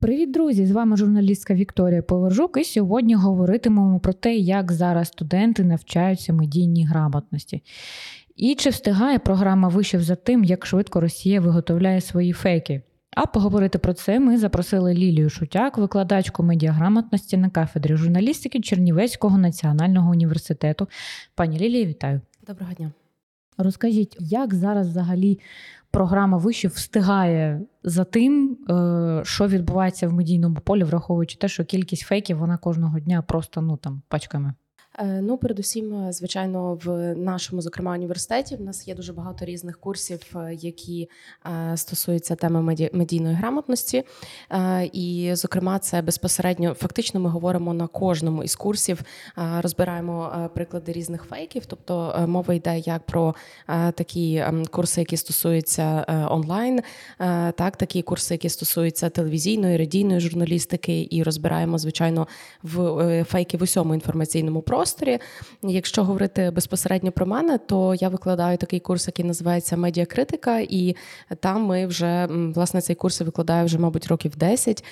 Привіт, друзі! З вами журналістка Вікторія Повержук. І сьогодні говоритимемо про те, як зараз студенти навчаються медійній грамотності. І чи встигає програма вишив за тим, як швидко Росія виготовляє свої фейки. А поговорити про це ми запросили Лілію Шутяк, викладачку медіаграмотності на кафедрі журналістики Чернівецького національного університету. Пані Лілія, вітаю. Доброго дня. Розкажіть, як зараз взагалі програма вишів встигає за тим, е, що відбувається в медійному полі, враховуючи те, що кількість фейків вона кожного дня просто ну там пачками. Е, ну, передусім, е, звичайно, в нашому, зокрема, університеті в нас є дуже багато різних курсів, е, які стосуються теми медійної грамотності. І, зокрема, це безпосередньо фактично ми говоримо на кожному із курсів, розбираємо приклади різних фейків. Тобто мова йде як про такі курси, які стосуються онлайн, так такі курси, які стосуються телевізійної, радійної журналістики, і розбираємо, звичайно, в фейки в усьому інформаційному просторі просторі. Якщо говорити безпосередньо про мене, то я викладаю такий курс, який називається медіакритика, і там ми вже власне цей курс викладаю вже, мабуть, років 10,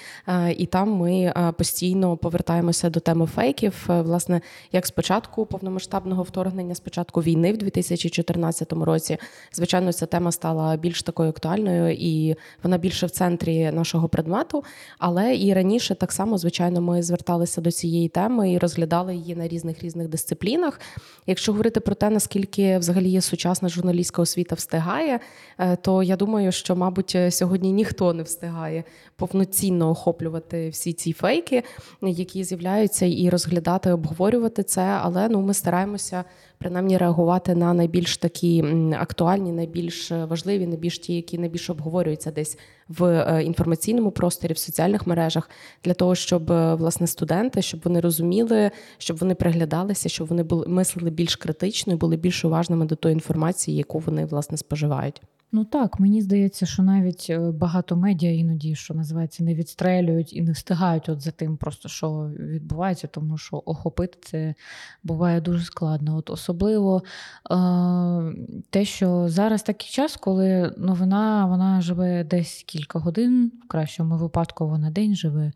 і там ми постійно повертаємося до теми фейків. Власне, як спочатку повномасштабного вторгнення, спочатку війни в 2014 році, звичайно, ця тема стала більш такою актуальною і вона більше в центрі нашого предмету. Але і раніше так само, звичайно, ми зверталися до цієї теми і розглядали її на різних різних дисциплінах. Якщо говорити про те, наскільки взагалі є сучасна журналістська освіта встигає, е, то я думаю, що, мабуть, сьогодні ніхто не встигає повноцінно охоплювати всі ці фейки, які з'являються, і розглядати, обговорювати це. Але ну ми стараємося принаймні реагувати на найбільш такі актуальні, найбільш важливі, найбільш ті, які найбільш обговорюються десь в е, інформаційному просторі, в соціальних мережах, для того, щоб е, власне студенти, щоб вони розуміли, щоб вони приглядалися, щоб вони були мислили більш критично і були більш уважними до тої інформації, яку вони власне споживають. Ну так, мені здається, що навіть е, багато медіа іноді, що називається, не відстрелюють і не встигають от за тим, просто що відбувається, тому що охопити це буває дуже складно. От Особливо е- те, що зараз такий час, коли новина вона живе десь кілька годин, в кращому випадку вона день живе.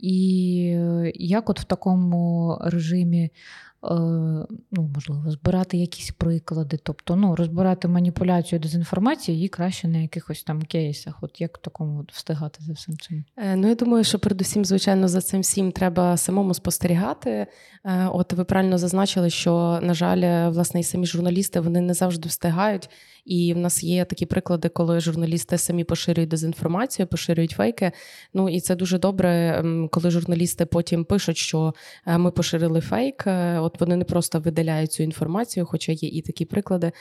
І е, як от в такому режимі ну, можливо, збирати якісь приклади, тобто ну, розбирати маніпуляцію дезінформації її краще на якихось там кейсах. От як такому встигати за всім цим? Е, ну, я думаю, що передусім, звичайно, за цим всім треба самому спостерігати. Е, от ви правильно зазначили, що, на жаль, власне, і самі журналісти вони не завжди встигають. І в нас є такі приклади, коли журналісти самі поширюють дезінформацію, поширюють фейки. Ну і це дуже добре, коли журналісти потім пишуть, що е, ми поширили фейк. Е, от вони не просто видаляють цю інформацію, хоча є і такі приклади.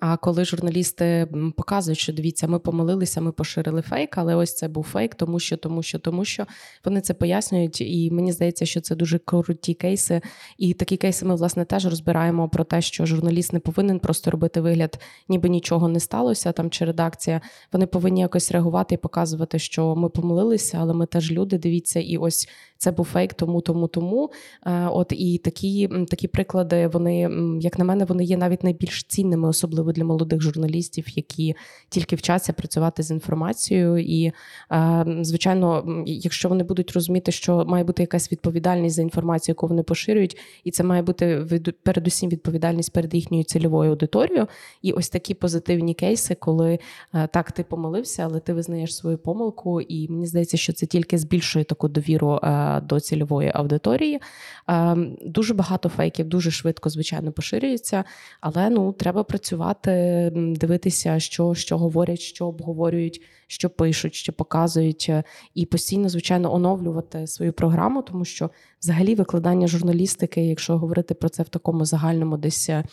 А коли журналісти показують, що дивіться, ми помилилися, ми поширили фейк, але ось це був фейк, тому що, тому що, тому що вони це пояснюють. І мені здається, що це дуже круті кейси. І такі кейси ми власне теж розбираємо про те, що журналіст не повинен просто робити вигляд, ніби нічого нічого не сталося там чи редакція. Вони повинні якось реагувати і показувати, що ми помилилися, але ми теж люди. Дивіться, і ось це був фейк, тому, тому, тому. Е, от і такі такі приклади, вони, як на мене, вони є навіть найбільш цінними, особливо для молодих журналістів, які тільки вчаться працювати з інформацією. І, е, звичайно, якщо вони будуть розуміти, що має бути якась відповідальність за інформацію, яку вони поширюють, і це має бути передусім відповідальність перед їхньою цільовою аудиторією. І ось такі позитивні кейси, коли е, так ти помилився, але ти визнаєш свою помилку, і мені здається, що це тільки збільшує таку довіру до цільової аудиторії. Ем, дуже багато фейків, дуже швидко, звичайно, поширюється, але ну треба працювати, дивитися, що, що говорять, що обговорюють, що пишуть, що показують, е, і постійно, звичайно, оновлювати свою програму, тому що взагалі викладання журналістики, якщо говорити про це в такому загальному, десь е,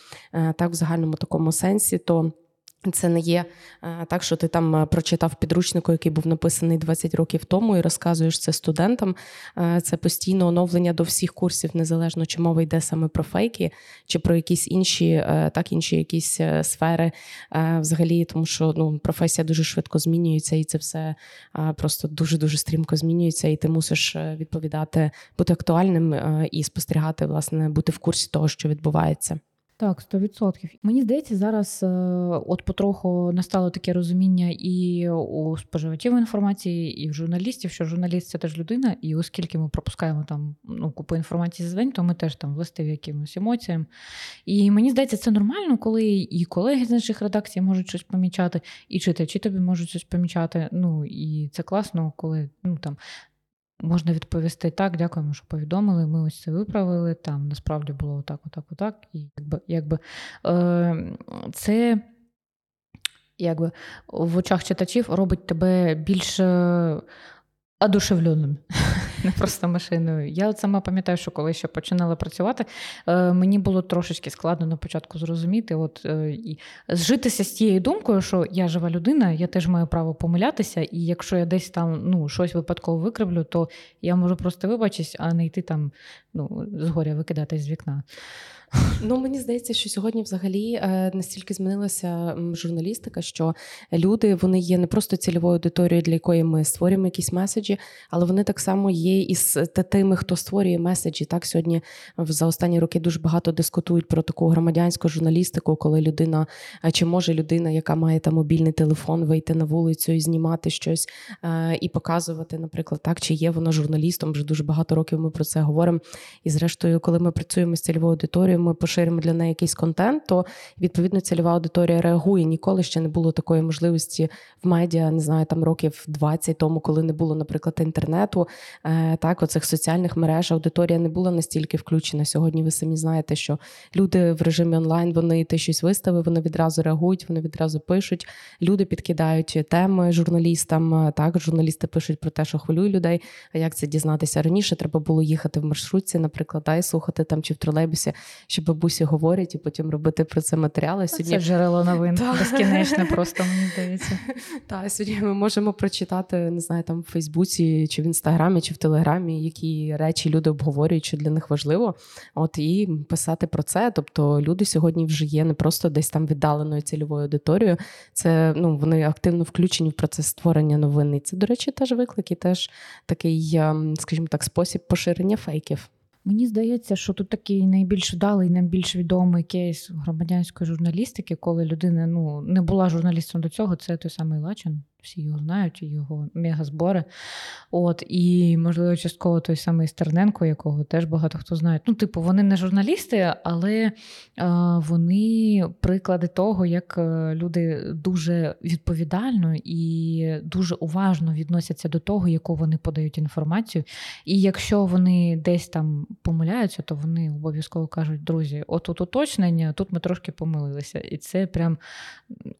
так в загальному такому сенсі, то це не є е, так, що ти там е, прочитав підручнику, який був написаний 20 років тому, і розказуєш це студентам. Е, це постійне оновлення до всіх курсів, незалежно чи мова йде саме про фейки, чи про якісь інші, так інші якісь сфери взагалі, тому що ну, професія дуже швидко змінюється, і це все просто дуже дуже стрімко змінюється, і ти мусиш відповідати, бути актуальним і спостерігати, власне, бути в курсі того, що відбувається. Так, 100%. Мені здається, зараз е, от потроху настало таке розуміння і у споживачів інформації, і в журналістів, що журналіст це теж людина, і оскільки ми пропускаємо там ну, купу інформації за день, то ми теж там властиві якимось емоціям. І мені здається, це нормально, коли і колеги з інших редакцій можуть щось помічати, і читачі тобі можуть щось помічати. Ну і це класно, коли ну там Можна відповісти так, дякуємо, що повідомили. Ми ось це виправили. Там насправді було отак, отак, отак. І якби якби е, це якби в очах читачів робить тебе більш одушевленим, не просто машиною. Я от сама пам'ятаю, що коли ще починала працювати, е, мені було трошечки складно на початку зрозуміти, от е, і зжитися з тією думкою, що я жива людина, я теж маю право помилятися, і якщо я десь там ну, щось випадково викривлю, то я можу просто вибачитись, а не йти там ну, згоря викидатись з вікна. Ну мені здається, що сьогодні взагалі е, настільки змінилася журналістика, що люди вони є не просто цільовою аудиторією, для якої ми створюємо якісь меседжі, але вони так само є із тими, хто створює меседжі. Так сьогодні за останні роки дуже багато дискутують про таку громадянську журналістику, коли людина е, чи може людина, яка має там мобільний телефон, вийти на вулицю і знімати щось е, і показувати, наприклад, так чи є воно журналістом. Вже дуже багато років ми про це говоримо. І зрештою, коли ми працюємо з цільовою аудиторією ми поширюємо для неї якийсь контент, то відповідно цільова аудиторія реагує. Ніколи ще не було такої можливості в медіа, не знаю, там років 20 тому, коли не було, наприклад, інтернету, е, так, оцих соціальних мереж, аудиторія не була настільки включена. Сьогодні ви самі знаєте, що люди в режимі онлайн вони ти щось виставив, вони відразу реагують, вони відразу пишуть. Люди підкидають теми журналістам. Е, так, журналісти пишуть про те, що хвилює людей. А як це дізнатися раніше? Треба було їхати в маршрутці, наприклад, та, і слухати там чи в тролейбусі, що бабусі говорять, і потім робити про це матеріали. Сьогодні це джерело новин Та. безкінечне, просто мені здається. Так, сьогодні ми можемо прочитати, не знаю, там в Фейсбуці, чи в інстаграмі, чи в Телеграмі, які речі люди обговорюють, що для них важливо. От і писати про це. Тобто люди сьогодні вже є не просто десь там віддаленою цільовою аудиторією. Це ну вони активно включені в процес створення новин. І Це, до речі, теж виклик і теж такий, ем, скажімо так, спосіб поширення фейків. Мені здається, що тут такий найбільш вдалий, найбільш відомий кейс громадянської журналістики, коли людина ну не була журналістом до цього, це той самий Лачин всі його знають, його мегазбори. От, І, можливо, частково той самий Стерненко, якого теж багато хто знає. Ну, типу, вони не журналісти, але а, вони приклади того, як е, люди дуже відповідально і дуже уважно відносяться до того, яку вони подають інформацію. І якщо вони десь там помиляються, то вони обов'язково кажуть, друзі, отут уточнення, тут ми трошки помилилися. І це прям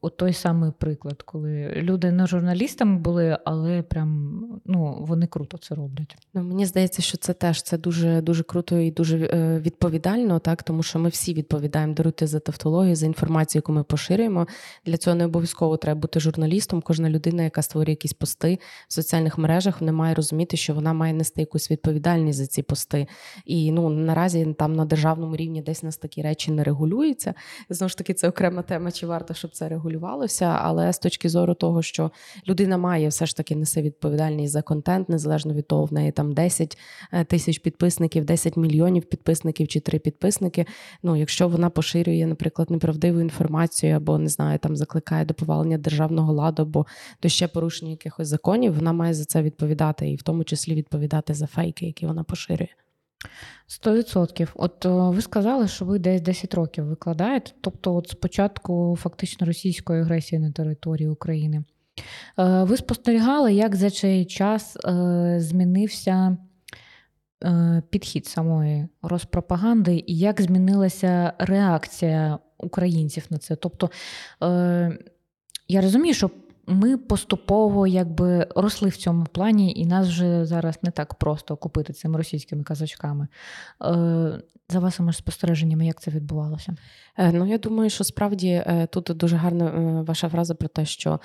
от той самий приклад, коли люди не журналістами були, але прям ну вони круто це роблять. Ну мені здається, що це теж це дуже дуже круто і дуже е, відповідально, так тому що ми всі відповідаємо даруйте за тавтологію, за інформацію, яку ми поширюємо. Для цього не обов'язково треба бути журналістом. Кожна людина, яка створює якісь пости в соціальних мережах, вона має розуміти, що вона має нести якусь відповідальність за ці пости. І ну наразі там на державному рівні десь нас такі речі не регулюються. Знову ж таки, це окрема тема, чи варто, щоб це регулювалося. Але з точки зору того, що людина має все ж таки несе відповідальність за контент, незалежно від того, в неї там 10 е, тисяч підписників, 10 мільйонів підписників чи 3 підписники. Ну, якщо вона поширює, наприклад, неправдиву інформацію або не знаю, там закликає до повалення державного ладу або до ще порушення якихось законів, вона має за це відповідати, і в тому числі відповідати за фейки, які вона поширює. Сто відсотків. От ви сказали, що ви десь 10 років викладаєте, тобто, от спочатку фактично російської агресії на території України. Е, ви спостерігали, як за цей час е, змінився е, підхід самої розпропаганди і як змінилася реакція українців на це? Тобто я розумію, що ми поступово якби росли в цьому плані, і нас вже зараз не так просто купити цими російськими казачками. За вашими спостереженнями, як це відбувалося? Е, ну я думаю, що справді е, тут дуже гарна е, ваша фраза про те, що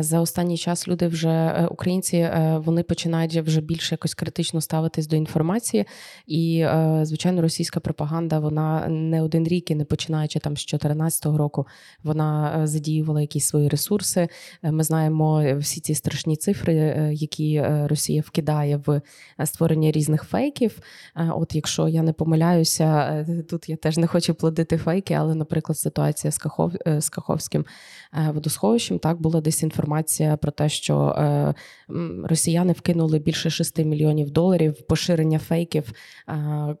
за останній час люди вже українці вони починають вже більше якось критично ставитись до інформації. І, звичайно, російська пропаганда вона не один рік і не починаючи там з 2014 року, вона задіювала якісь свої ресурси, Ми знаємо всі ці страшні цифри, які Росія вкидає в створення різних фейків. От якщо я не помиляюся, тут я теж не хочу плодити фейки, але, наприклад, ситуація з Кахов з Каховським водосховищем так була десь інформація про те, що росіяни вкинули більше 6 мільйонів доларів поширення фейків,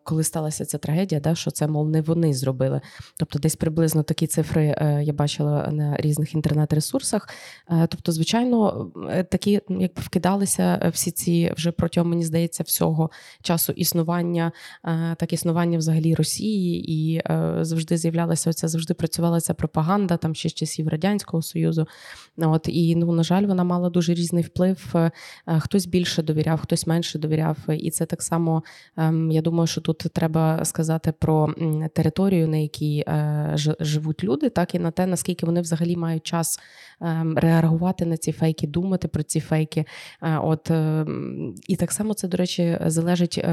коли сталася ця трагедія, да, що це, мов, не вони зробили. Тобто, десь приблизно такі цифри е, я бачила на різних інтернет-ресурсах. Е, тобто, звичайно, е, такі якби вкидалися всі ці вже протягом, мені здається, всього часу існування, так існування взагалі Росії, і завжди з'являлася оця, завжди працювала ця пропаганда там ще з часів Радянського Союзу. От І, ну, на жаль, вона мала дуже різний вплив. Хтось більше довіряв, хтось менше довіряв. І це так само, ем, я думаю, що тут треба сказати про територію, на якій е, живуть люди, так і на те, наскільки вони взагалі мають час ем, реагувати на ці фейки, думати про ці фейки. Е, от ем, І так само це, до речі, залежить,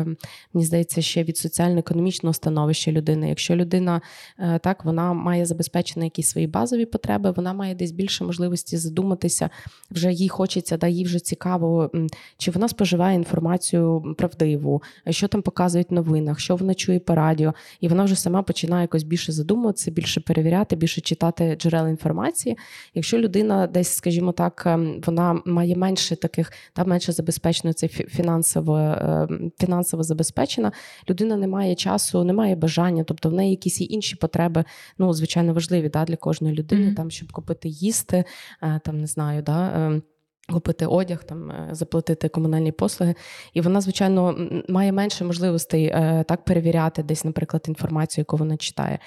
мені здається, ще від соціально-економічного становища людини. Якщо людина е, так вона має забезпечені якісь свої базові потреби, вона має десь більше можливості задуматися, вже їй хочеться, да, їй вже цікаво, чи вона споживає інформацію правдиву, що там показують в новинах, що вона чує по радіо, і вона вже сама починає якось більше задумуватися, більше перевіряти, більше читати джерел інформації. Якщо людина десь, скажімо так, ем, вона має менше таких, та менше забезпечено це фінансово ем, фінансово забезпечена, людина не має часу, не має бажання, тобто в неї якісь інші потреби, ну звичайно важливі да, для кожної людини, mm-hmm. там щоб купити їсти, е, там не знаю, да. Ем, Купити одяг, там е, заплатити комунальні послуги, і вона, звичайно, має менше можливостей е, так перевіряти десь, наприклад, інформацію, яку вона читає.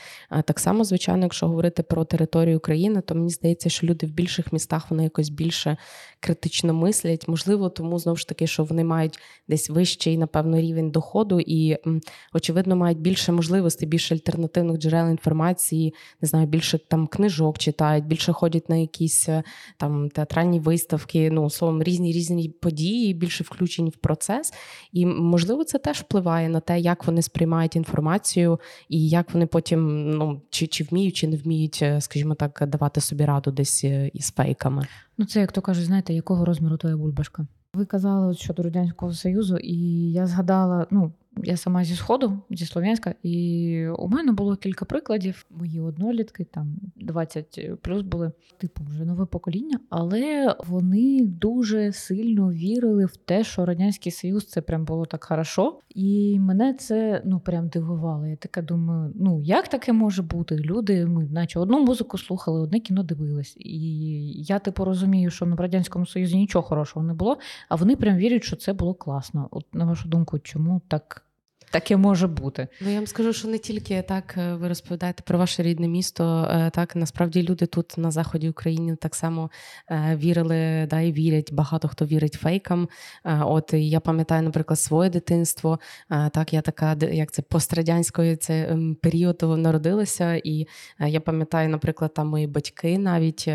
Так само, звичайно, якщо говорити про територію України, то мені здається, що люди в більших містах вони якось більше критично мислять. Можливо, тому знову ж таки, що вони мають десь вищий, напевно, рівень доходу і, очевидно, мають більше можливостей, більше альтернативних джерел інформації, не знаю, більше там книжок читають, більше ходять на якісь е, там театральні виставки ну словом різні різні події, більше включені в процес. І можливо, це теж впливає на те, як вони сприймають інформацію, і як вони потім ну чи чи вміють, чи не вміють, е, скажімо так, давати собі раду десь е, із фейками. Ну це як то кажуть, знаєте, якого розміру твоя бульбашка? Ви казали щодо радянського союзу, і я згадала, ну я сама зі Сходу, зі Слов'янська, і у мене було кілька прикладів. Мої однолітки, там 20 плюс були, типу, вже нове покоління, але вони дуже сильно вірили в те, що Радянський Союз це прям було так хорошо. І мене це ну прям дивувало. Я така думаю, ну як таке може бути? Люди, ми, наче одну музику слухали, одне кіно дивились. І я типу розумію, що на Радянському Союзі нічого хорошого не було, а вони прям вірять, що це було класно. От на вашу думку, чому так? Таке може бути. Ну я вам скажу, що не тільки так е, ви розповідаєте про ваше рідне місто. Е, так насправді люди тут на заході України так само е, вірили, да і вірять. Багато хто вірить фейкам. От я пам'ятаю, наприклад, своє дитинство. Так, я така, як це пострадянської це періоду народилася, і я пам'ятаю, наприклад, там мої батьки навіть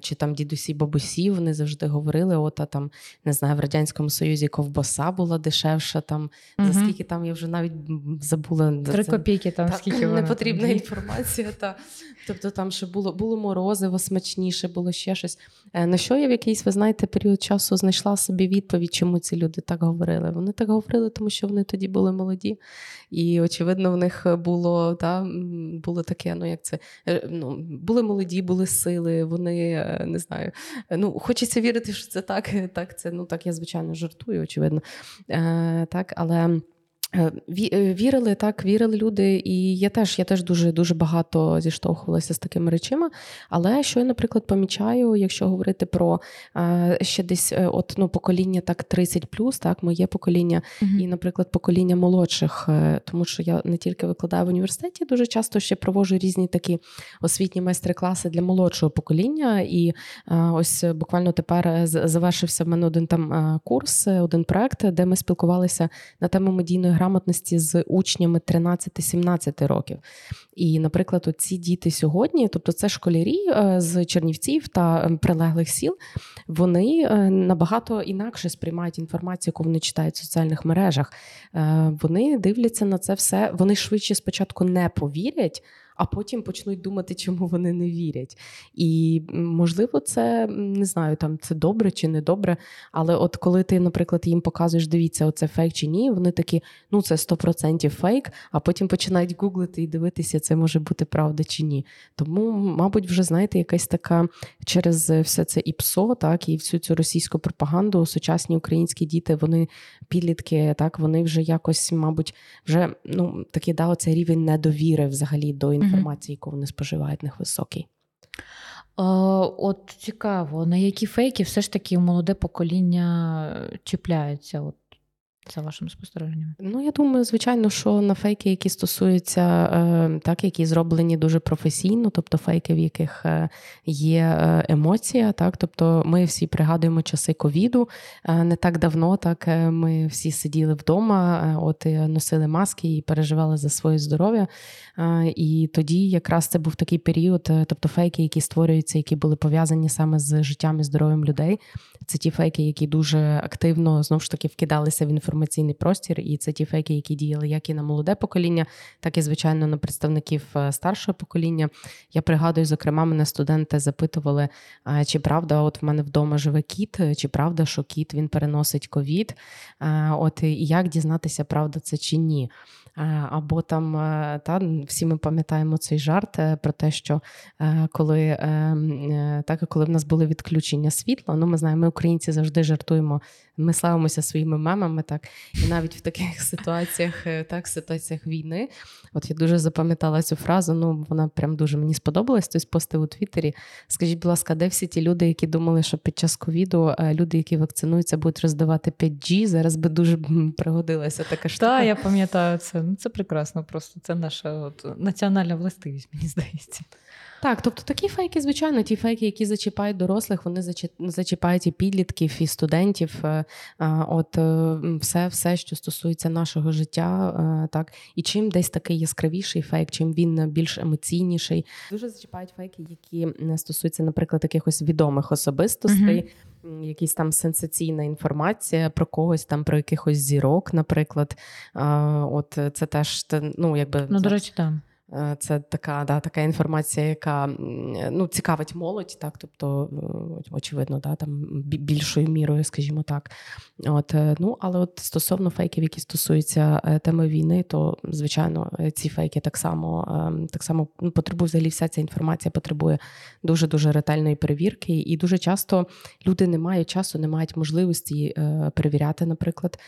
чи там дідусі, бабусі, вони завжди говорили: от а там не знаю, в радянському союзі ковбаса була дешевша. Там угу. за скільки там я вже навіть забула Три копійки там, та, скільки не потрібна інформація. Та. Тобто там ще було було морозиво смачніше, було ще щось. Е, на що я в якийсь, ви знаєте, період часу знайшла собі відповідь, чому ці люди так говорили. Вони так говорили, тому що вони тоді були молоді. І, очевидно, в них було та, було таке, ну як це, е, ну, були молоді, були сили, вони е, не знаю. ну, Хочеться вірити, що це так. Так, це, ну, так я, звичайно, жартую, очевидно. Е, так, Але. Е, е, вірили так, вірили люди, і я теж я теж дуже дуже багато зіштовхувалася з такими речами. Але що я, наприклад, помічаю, якщо говорити про е, ще десь от ну покоління так 30 так, моє покоління, uh і, наприклад, покоління молодших, тому що я не тільки викладаю в університеті, дуже часто ще проводжу різні такі освітні майстер-класи для молодшого покоління. І ось буквально тепер завершився в мене один там курс, один проект, де ми спілкувалися на тему медійної грамотності з учнями 13-17 років. І, наприклад, ці діти сьогодні, тобто це школярі е, з Чернівців та ем, прилеглих сіл, вони е, набагато інакше сприймають інформацію, яку вони читають в соціальних мережах. Е, вони дивляться на це все. Вони швидше спочатку не повірять а потім почнуть думати, чому вони не вірять. І можливо, це не знаю, там це добре чи не добре. Але от коли ти, наприклад, їм показуєш, дивіться, оце фейк чи ні, вони такі, ну це 100% фейк, а потім починають гуглити і дивитися, це може бути правда чи ні. Тому, мабуть, вже знаєте, якась така через все це ІПСО, так і всю цю російську пропаганду, сучасні українські діти, вони підлітки, так вони вже якось, мабуть, вже ну такий да, оцей рівень недовіри взагалі до інформації, яку вони споживають, них високий. От цікаво, на які фейки все ж таки молоде покоління чіпляється? От за вашим спостереженням? Ну я думаю, звичайно, що на фейки, які стосуються е, так, які зроблені дуже професійно, тобто фейки, в яких е, є е, емоція, так, тобто ми всі пригадуємо часи ковіду. Не так давно, так ми всі сиділи вдома, от носили маски і переживали за своє здоров'я. І тоді якраз це був такий період, тобто фейки, які створюються, які були пов'язані саме з життям і здоров'ям людей. Це ті фейки, які дуже активно знову ж таки вкидалися в інформаційний простір, і це ті фейки, які діяли як і на молоде покоління, так і звичайно на представників е, старшого покоління. Я пригадую, зокрема, мене студенти запитували, чи правда, от в мене вдома живе кіт, чи правда, що кіт він переносить ковід. От і як дізнатися, правда це чи ні. Або там е, та всі ми пам'ятаємо цей жарт е, про те, що е, коли так коли в нас були відключення світла, ну ми знаємо, ми українці завжди жартуємо ми славимося своїми мемами, так і навіть в таких ситуаціях, е, так, ситуаціях війни. От я дуже запам'ятала цю фразу. Ну вона прям дуже мені сподобалась. Хтось постив у Твіттері. Скажіть, будь ласка, де всі ті люди, які думали, що під час ковіду е, люди, які вакцинуються, будуть роздавати 5G, зараз би дуже пригодилася така штука. Так, я пам'ятаю це. Ну це прекрасно. Просто це наша от національна властивість, мені здається. Так, тобто такі фейки, звичайно, ті фейки, які зачіпають дорослих, вони зачіпають і підлітків, і студентів. Е, от е, все, все, що стосується нашого життя, е, так і чим десь такий яскравіший фейк, чим він більш емоційніший. Дуже зачіпають фейки, які стосуються, наприклад, якихось відомих особистостей. mm Якась там сенсаційна інформація про когось там, про якихось зірок, наприклад. От це теж ну, якби ну, до речі, там. Е, це така да, така інформація, яка ну, цікавить молодь, так, тобто, е, очевидно, да, там більшою мірою, скажімо так. От, е, ну, Але от стосовно фейків, які стосуються теми війни, то звичайно ці фейки так само так само ну, потребує взагалі вся ця інформація потребує дуже дуже ретельної перевірки. І дуже часто люди не мають часу, не мають можливості перевіряти, наприклад,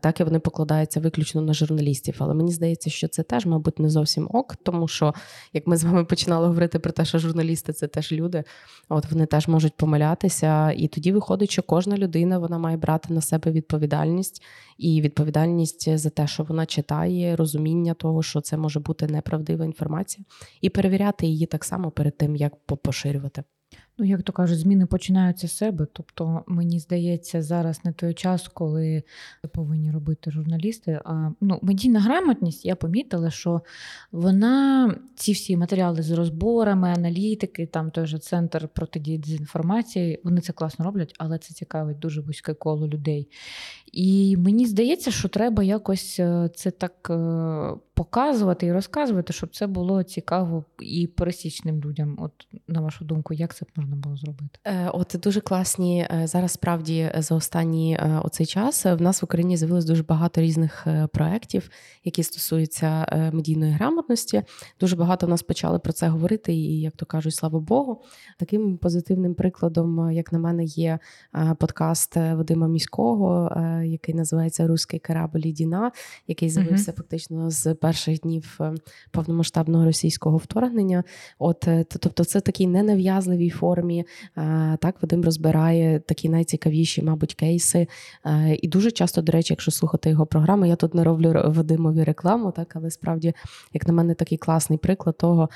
так і вони покладаються виключно на журналістів. Але мені здається, що це теж, мабуть, не зовсім ок тому що як ми з вами починали говорити про те, що журналісти це теж люди, от вони теж можуть помилятися. І тоді виходить, що кожна людина вона має брати на себе відповідальність і відповідальність за те, що вона читає, розуміння того, що це може бути неправдива інформація, і перевіряти її так само перед тим, як поширювати. Ну, як то кажуть, зміни починаються з себе. Тобто, мені здається, зараз не той час, коли повинні робити журналісти. А ну, медійна грамотність, я помітила, що вона ці всі матеріали з розборами, аналітики, там той же центр протидії дезінформації, вони це класно роблять, але це цікавить дуже вузьке коло людей. І мені здається, що треба якось е, це так е, показувати і розказувати, щоб це було цікаво і пересічним людям. От на вашу думку, як це можна було зробити? Е, от дуже класні зараз. Справді за останній оцей час в нас в Україні з'явилось дуже багато різних проєктів, які стосуються медійної грамотності. Дуже багато в нас почали про це говорити, і як то кажуть, слава Богу. Таким позитивним прикладом, як на мене, є подкаст Вадима Міського який називається Руський корабль Діна, який з'явився uh-huh. фактично з перших днів е, повномасштабного російського вторгнення. От е, тобто, це такій ненав'язливій формі. Е, так Вадим розбирає такі найцікавіші, мабуть, кейси. І дуже часто, до речі, якщо слухати його програми, я тут не роблю Вадимові рекламу, так але справді, як на мене, такий класний приклад того,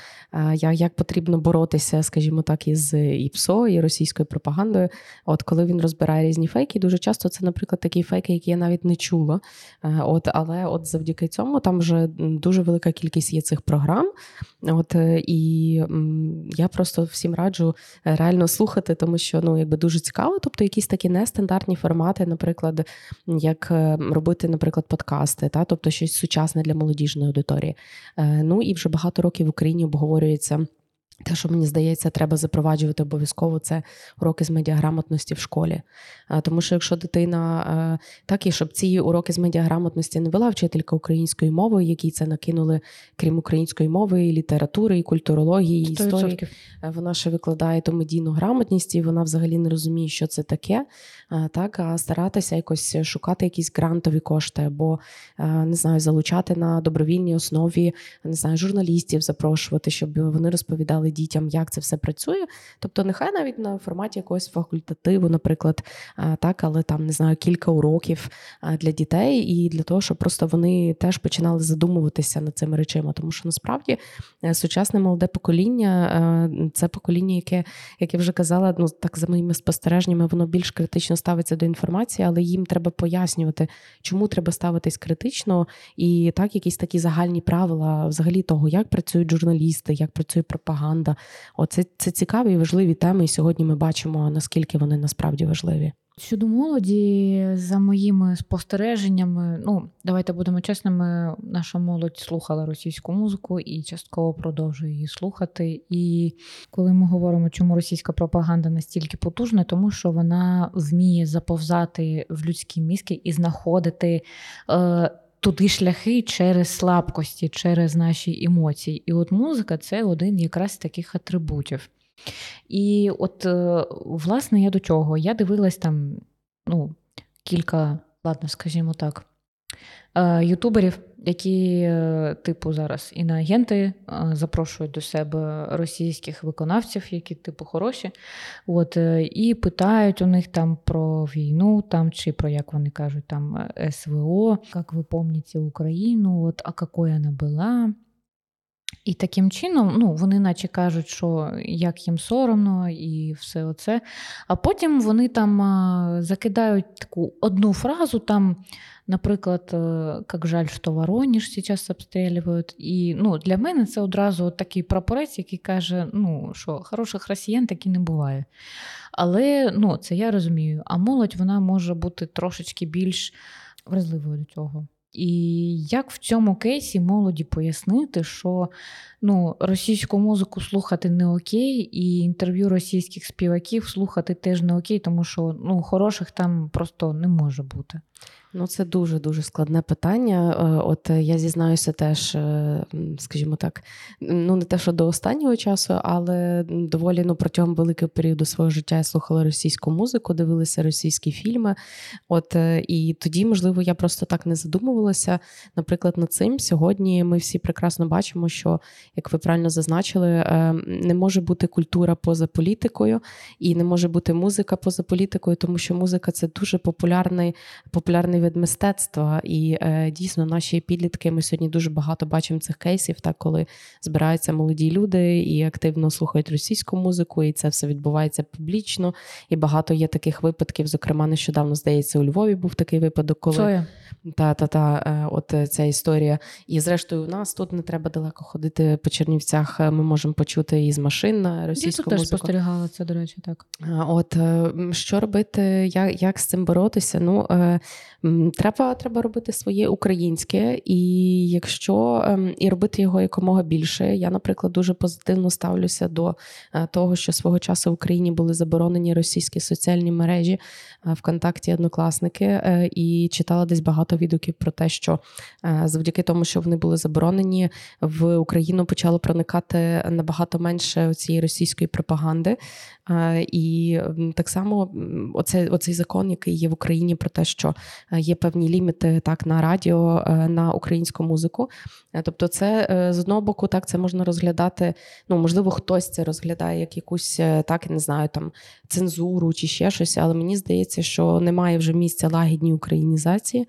як потрібно боротися, скажімо так, із і ПСО, і російською пропагандою. От коли він розбирає різні фейки, дуже часто це, наприклад, такий фейк фейки, які я навіть не чула. Е, от, Але от завдяки цьому там вже дуже велика кількість є цих програм. От і я просто всім раджу реально слухати, тому що ну якби дуже цікаво. Тобто, якісь такі нестандартні формати, наприклад, як робити, наприклад, подкасти, та тобто щось сучасне для молодіжної аудиторії. Ну і вже багато років в Україні обговорюється. Те, що мені здається, треба запроваджувати обов'язково це уроки з медіаграмотності в школі. Тому що якщо дитина так і щоб ці уроки з медіаграмотності не вела вчителька української мови, які це накинули, крім української мови, і літератури, і культурології, і історії, вона ще викладає ту медійну грамотність, і вона взагалі не розуміє, що це таке. Так, а старатися якось шукати якісь грантові кошти, або не знаю, залучати на добровільній основі не знаю, журналістів, запрошувати, щоб вони розповідали розповідали дітям, як це все працює. Тобто, нехай навіть на форматі якогось факультативу, наприклад, так, але там не знаю, кілька уроків для дітей, і для того, щоб просто вони теж починали задумуватися над цими речами. Тому що насправді е, сучасне молоде покоління е, це покоління, яке, як я вже казала, ну так за моїми спостереженнями, воно більш критично ставиться до інформації, але їм треба пояснювати, чому треба ставитись критично, і так, якісь такі загальні правила взагалі того, як працюють журналісти, як працює пропаганда пропаганда. Оце це цікаві і важливі теми. І сьогодні ми бачимо наскільки вони насправді важливі. Щодо молоді, за моїми спостереженнями, ну давайте будемо чесними, наша молодь слухала російську музику і частково продовжує її слухати. І коли ми говоримо, чому російська пропаганда настільки потужна, тому що вона вміє заповзати в людські мізки і знаходити. Е, туди шляхи через слабкості, через наші емоції. І от музика це один якраз з таких атрибутів. І от, е, власне, я до чого? Я дивилась там ну, кілька, ладно, скажімо так, ютуберів які, е, типу, зараз іноагенти е, запрошують до себе російських виконавців, які, типу, хороші, от, е, і питають у них там про війну, там, чи про, як вони кажуть, там СВО, як ви пам'ятаєте Україну, от, а якою вона була. І таким чином, ну, вони наче кажуть, що як їм соромно і все оце. А потім вони там закидають таку одну фразу, там, наприклад, як жаль, що Воронеж зараз обстрілюють. І ну, для мене це одразу такий прапорець, який каже, ну, що хороших росіян таки не буває. Але ну, це я розумію. А молодь вона може бути трошечки більш вразливою до цього. І як в цьому кейсі молоді пояснити, що ну, російську музику слухати не окей, і інтерв'ю російських співаків слухати теж не окей, тому що ну, хороших там просто не може бути. Ну, це дуже дуже складне питання. Е, от я зізнаюся теж, е, скажімо так, ну не те, що до останнього часу, але доволі ну, протягом великого періоду свого життя я слухала російську музику, дивилася російські фільми. От е, і тоді, можливо, я просто так не задумувалася. Наприклад, над цим сьогодні ми всі прекрасно бачимо, що як ви правильно зазначили, не може бути культура поза політикою і не може бути музика поза політикою, тому що музика це дуже популярний популярний вид мистецтва. І е, дійсно наші підлітки ми сьогодні дуже багато бачимо цих кейсів, так коли збираються молоді люди і активно слухають російську музику, і це все відбувається публічно. І багато є таких випадків. Зокрема, нещодавно здається, у Львові був такий випадок, коли та та та е, от ця історія. І зрештою, у нас тут не треба далеко ходити по Чернівцях. Ми можемо почути із машин на російську Я теж спостерігала це, до речі, так. От е, що робити, як як з цим боротися? Ну Треба треба робити своє українське, і якщо ем, і робити його якомога більше. Я, наприклад, дуже позитивно ставлюся до е, того, що свого часу в Україні були заборонені російські соціальні мережі е, ВКонтакті, однокласники, е, і читала десь багато відгуків про те, що завдяки тому, що вони були заборонені, в Україну почало проникати набагато менше цієї російської пропаганди. І так само оцей, оцей закон, який є в Україні, про те, що є певні ліміти так на радіо, е, на українську музику. Е, тобто, це е, з одного боку, так це можна розглядати. Ну, можливо, хтось це розглядає як якусь так, не знаю, там цензуру чи ще щось, але мені здається, що немає вже місця лагідній українізації.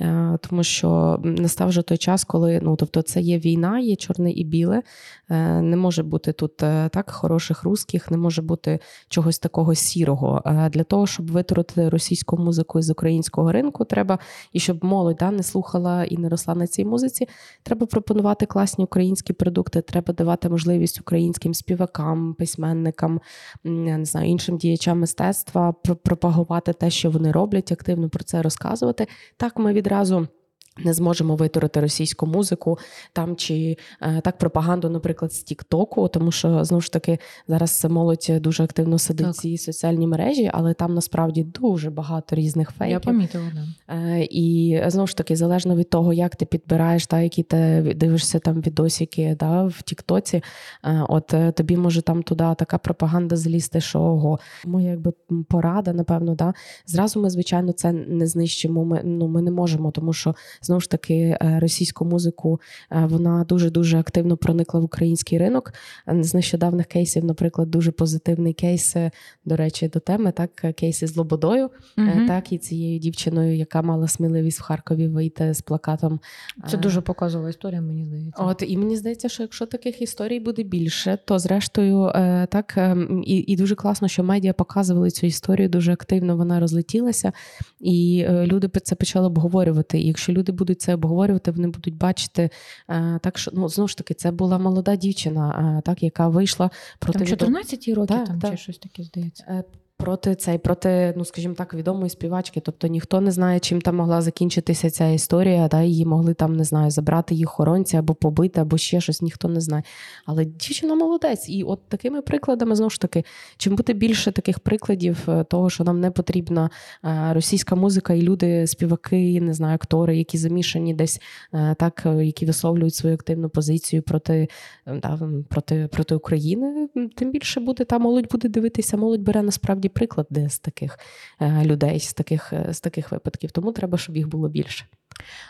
Е, тому що настав вже той час, коли ну тобто це є війна, є чорне і біле. Е, не може бути тут е, так хороших русських, не може бути чогось такого сірого. Для того, щоб витворити російську музику із українського ринку, треба і щоб молодь да, не слухала і не росла на цій музиці. Треба пропонувати класні українські продукти. Треба давати можливість українським співакам, письменникам, не знаю, іншим діячам мистецтва пропагувати те, що вони роблять, активно про це розказувати. Так ми відразу. Не зможемо витворити російську музику там чи е, так пропаганду, наприклад, з Тіктоку, тому що знову ж таки зараз молодь дуже активно сидить в цій соціальній мережі, але там насправді дуже багато різних фейків. Я помітила, да. Е, і знову ж таки, залежно від того, як ти підбираєш, та які ти дивишся там відосики да, в Тіктоці, е, от тобі може там туди така пропаганда злізти, що ого. Моя якби порада, напевно, да. Зразу ми, звичайно, це не знищимо. Ми ну ми не можемо, тому що знову ж таки е, російську музику е, вона дуже дуже активно проникла в український ринок. З нещодавних кейсів, наприклад, дуже позитивний кейс, е, до речі, до теми, так кейси з Лободою, угу. так і цією дівчиною, яка мала сміливість в Харкові вийти з плакатом. Це дуже показова історія, мені здається. От і мені здається, що якщо таких історій буде більше, то зрештою так і, і дуже класно, що медіа показували цю історію дуже активно. Вона розлетілася, і люди це почали обговорювати. І якщо люди будуть це обговорювати, вони будуть бачити е, так, що ну знову ж таки це була молода дівчина, е, так яка вийшла проти Там 14 років, так, там так. чи щось таке здається. Проти цей, проти, ну скажімо так, відомої співачки. Тобто ніхто не знає, чим там могла закінчитися ця історія. Да, Її могли там не знаю, забрати її охоронці або побити, або ще щось, ніхто не знає. Але дівчина молодець. І от такими прикладами знову ж таки, чим бути більше таких прикладів, е, того, що нам не потрібна е, російська музика, і люди, співаки, не знаю, актори, які замішані десь е, так, які висловлюють свою активну позицію проти да, проти, проти України, тим більше буде та молодь буде дивитися, молодь бере насправді приклад де з таких е, людей, з таких, е, з таких випадків. Тому треба, щоб їх було більше.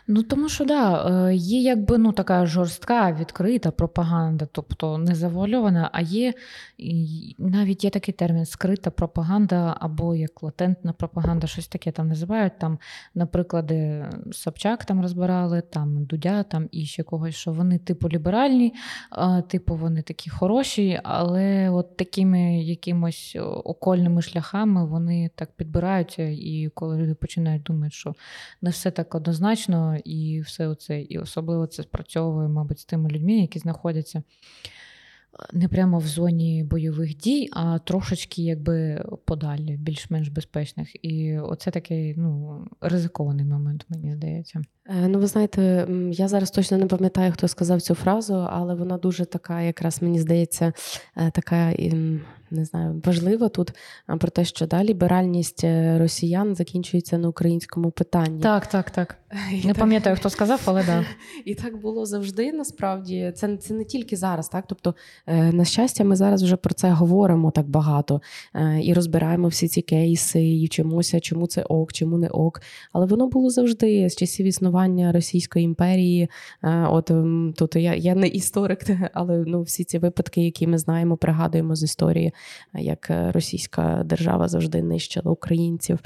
Ну тому що да, е, є якби ну така жорстка, відкрита пропаганда, тобто не завуальована, а є навіть є такий термін скрита пропаганда або як латентна пропаганда, щось таке там називають. Там, наприклад, Собчак там розбирали, там Дудя там і ще когось, що вони типу ліберальні, типу вони такі хороші, але от такими якимось окольними шляхами вони так підбираються, і коли люди починають думати, що не все так однозначно однозначно, і все це, і особливо це спрацьовує, мабуть, з тими людьми, які знаходяться не прямо в зоні бойових дій, а трошечки якби подалі, більш-менш безпечних. І оце такий ну, ризикований момент, мені здається. Е, ну, ви знаєте, я зараз точно не пам'ятаю, хто сказав цю фразу, але вона дуже така, якраз мені здається, е, така не знаю, важлива тут про те, що да, ліберальність е, росіян закінчується на українському питанні. Так, так, так. І не так... пам'ятаю, хто сказав, але да. І так було завжди. Насправді це це не тільки зараз, так. Тобто, на щастя, ми зараз вже про це говоримо так багато і розбираємо всі ці кейси, і вчимося, чому це ок, чому не ок. Але воно було завжди з часів існування існування Російської імперії. Е, от тут я я не історик, але ну всі ці випадки, які ми знаємо, пригадуємо з історії, як е, російська держава завжди нищила українців.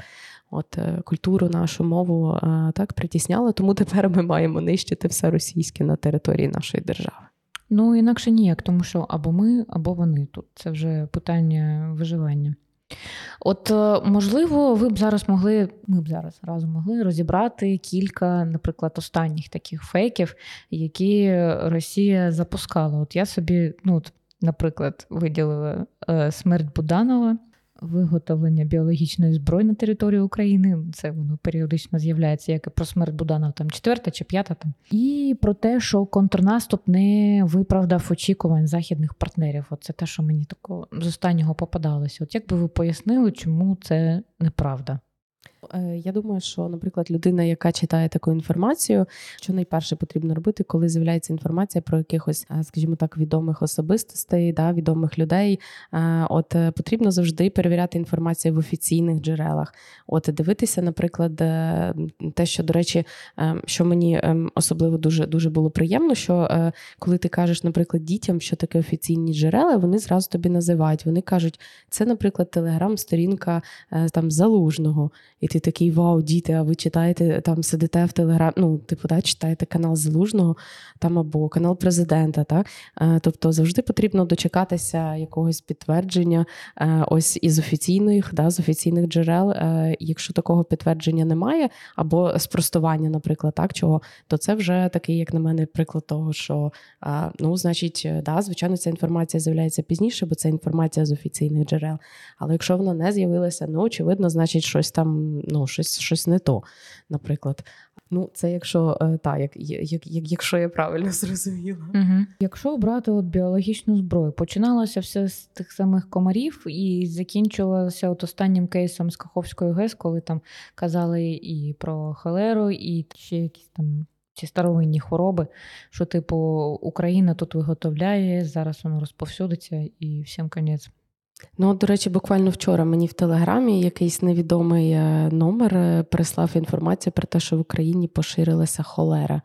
От е, культуру, нашу мову так притісняла, тому тепер ми маємо нищити все російське на території нашої держави. Ну інакше ніяк, тому що або ми, або вони тут. Це вже питання виживання. От, е, можливо, ви б зараз могли, ми б зараз разом могли розібрати кілька, наприклад, останніх таких фейків, які Росія запускала. От я собі, ну, наприклад, виділила е, смерть Буданова виготовлення біологічної зброї на території України. Це воно періодично з'являється, як і про смерть Буданов, там четверта чи п'ята там. І про те, що контрнаступ не виправдав очікувань західних партнерів. Оце те, що мені такого з останнього попадалося. От як би ви пояснили, чому це неправда? Е, я думаю, що, наприклад, людина, яка читає таку інформацію, що найперше потрібно робити, коли з'являється інформація про якихось, е, скажімо так, відомих особистостей, да, відомих людей. Е, от потрібно завжди перевіряти інформацію в офіційних джерелах. От дивитися, наприклад, те, що до речі, що мені особливо дуже дуже було приємно, що коли ти кажеш, наприклад, дітям, що таке офіційні джерела, вони зразу тобі називають. Вони кажуть, це, наприклад, телеграм-сторінка там залужного. І ти ти такий вау, діти, а ви читаєте там, сидите в телеграм, ну, типу, да, читаєте канал Залужного там або канал президента. Так? Тобто завжди потрібно дочекатися якогось підтвердження ось із офіційних, да, з офіційних джерел. Якщо такого підтвердження немає, або спростування, наприклад, так, чого, то це вже такий, як на мене, приклад того, що ну, значить, да, звичайно, ця інформація з'являється пізніше, бо це інформація з офіційних джерел. Але якщо вона не з'явилася, ну очевидно, значить, щось там, ну, щось щось не то, наприклад. Ну, це якщо е, та, як, як, як, якщо я правильно зрозуміла. Угу. Якщо обрати от біологічну зброю, починалося все з тих самих комарів і закінчувалося от останнім кейсом з Каховської ГЕС, коли там казали і про холеру, і ще якісь там ці старовинні хвороби, що, типу, Україна тут виготовляє, зараз воно розповсюдиться і всім конець. Ну, до речі, буквально вчора мені в телеграмі якийсь невідомий е, номер е, прислав інформацію про те, що в Україні поширилася холера.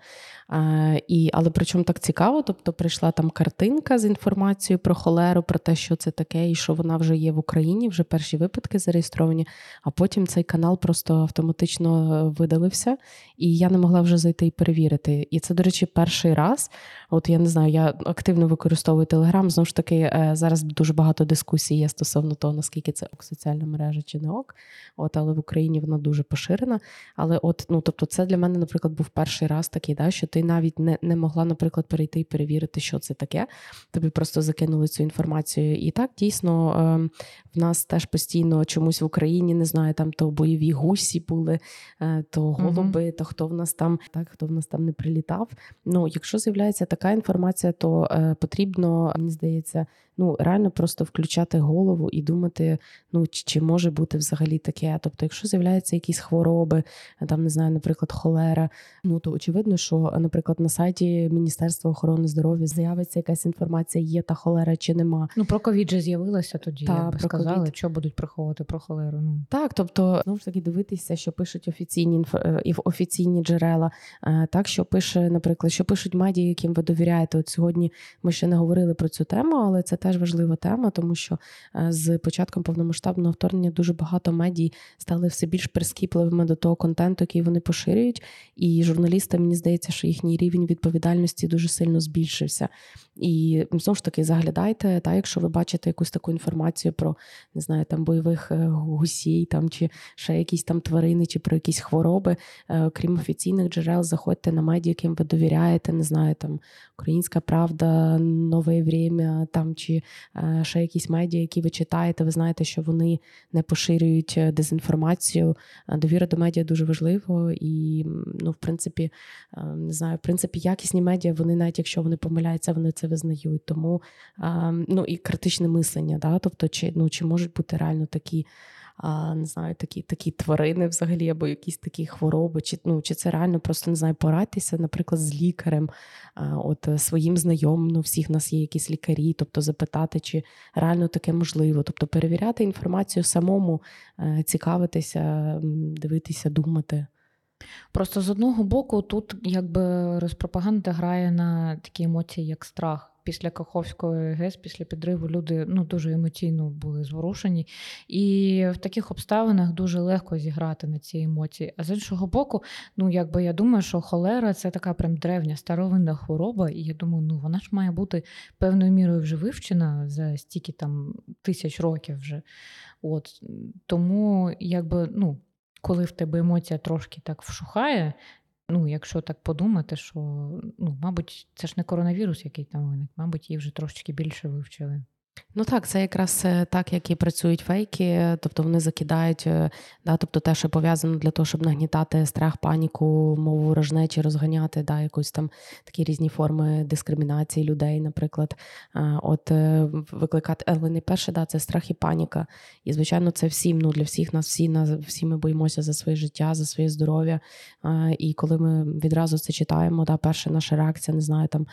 І, Але причому так цікаво, тобто прийшла там картинка з інформацією про холеру, про те, що це таке, і що вона вже є в Україні, вже перші випадки зареєстровані, а потім цей канал просто автоматично е, видалився, і я не могла вже зайти і перевірити. І це, до речі, перший раз. От я не знаю, я активно використовую Телеграм. Знову ж таки, е, зараз дуже багато дискусій є стосовно того, наскільки це ок соціальна мережа чи не ок. От, але в Україні вона дуже поширена. Але от, ну тобто, це для мене, наприклад, був перший раз такий, да, що ти навіть не не могла, наприклад, перейти і перевірити, що це таке. Тобі просто закинули цю інформацію. І так дійсно ем, в нас теж постійно чомусь в Україні не знаю, там то бойові гусі були, е, то голуби, то хто в нас там так, хто в нас там не прилітав. Ну, якщо з'являється така інформація, то е, потрібно, мені здається, ну реально просто включати голову і думати, ну чи може бути взагалі таке. Тобто, якщо з'являються якісь хвороби, там не знаю, наприклад, холера, ну то очевидно, що, наприклад, на сайті Міністерства охорони здоров'я з'явиться якась інформація, є та холера чи нема. Ну про ковід же з'явилася тоді. Та, про сказали, COVID. що будуть приховувати про холеру. Ну так, тобто знову ж таки дивитися, що пишуть офіційні е, і офіційні джерела, е, так що пише, наприклад, що пишуть медіа, яким ви довіряєте. От сьогодні ми ще не говорили про цю тему, але це теж важлива тема, тому що е, з початком повномасштабного вторгнення дуже багато медій стали все більш прискіпливими до того контенту, який вони поширюють. І журналісти, мені здається, що їхній рівень відповідальності дуже сильно збільшився. І знову ж таки заглядайте, та якщо ви бачите якусь таку інформацію про не знаю, там бойових е, гусій, там чи ще якісь там тварини, чи про якісь хвороби, е, крім офіційних джерел, заходьте на медіа, яким ви довіряєте, не знаю, там Українська Правда, Нове Время, там чи е, ще якісь медіа, які ви читаєте, ви знаєте, що вони не поширюють дезінформацію. Довіра до медіа дуже важливо і, ну, в принципі, не знаю, в принципі, якісні медіа, вони навіть якщо вони помиляються, вони це визнають. Тому ну і критичне мислення, да, тобто, чи ну чи можуть бути реально такі. А, Не знаю, такі такі тварини взагалі, або якісь такі хвороби, чи ну, чи це реально просто не знаю, порадьтеся, наприклад, з лікарем, а, от е, своїм знайомим, ну, всіх нас є якісь лікарі, тобто запитати, чи реально таке можливо. Тобто перевіряти інформацію самому, е, цікавитися, дивитися, думати. Просто з одного боку, тут якби розпропаганда грає на такі емоції, як страх. Після Каховської ГЕС, після підриву, люди ну дуже емоційно були зворушені, і в таких обставинах дуже легко зіграти на ці емоції. А з іншого боку, ну якби я думаю, що холера це така прям древня старовинна хвороба, і я думаю, ну вона ж має бути певною мірою вже вивчена за стільки там тисяч років вже. От тому, якби ну коли в тебе емоція трошки так вшухає, ну, якщо так подумати, що, ну, мабуть, це ж не коронавірус, який там виник, мабуть, її вже трошечки більше вивчили. Ну так, це якраз е, так, як і працюють фейки, тобто вони закидають, е, да, тобто те, що пов'язано для того, щоб нагнітати страх, паніку, мову ворожнечі, розганяти, да, якусь там такі різні форми дискримінації людей, наприклад. От е, викликати, але не перше, да, це страх і паніка. І, звичайно, це всім, ну для всіх нас, всі нас, всі ми боїмося за своє життя, за своє здоров'я. І коли ми відразу це читаємо, да, перша наша реакція, не знаю, там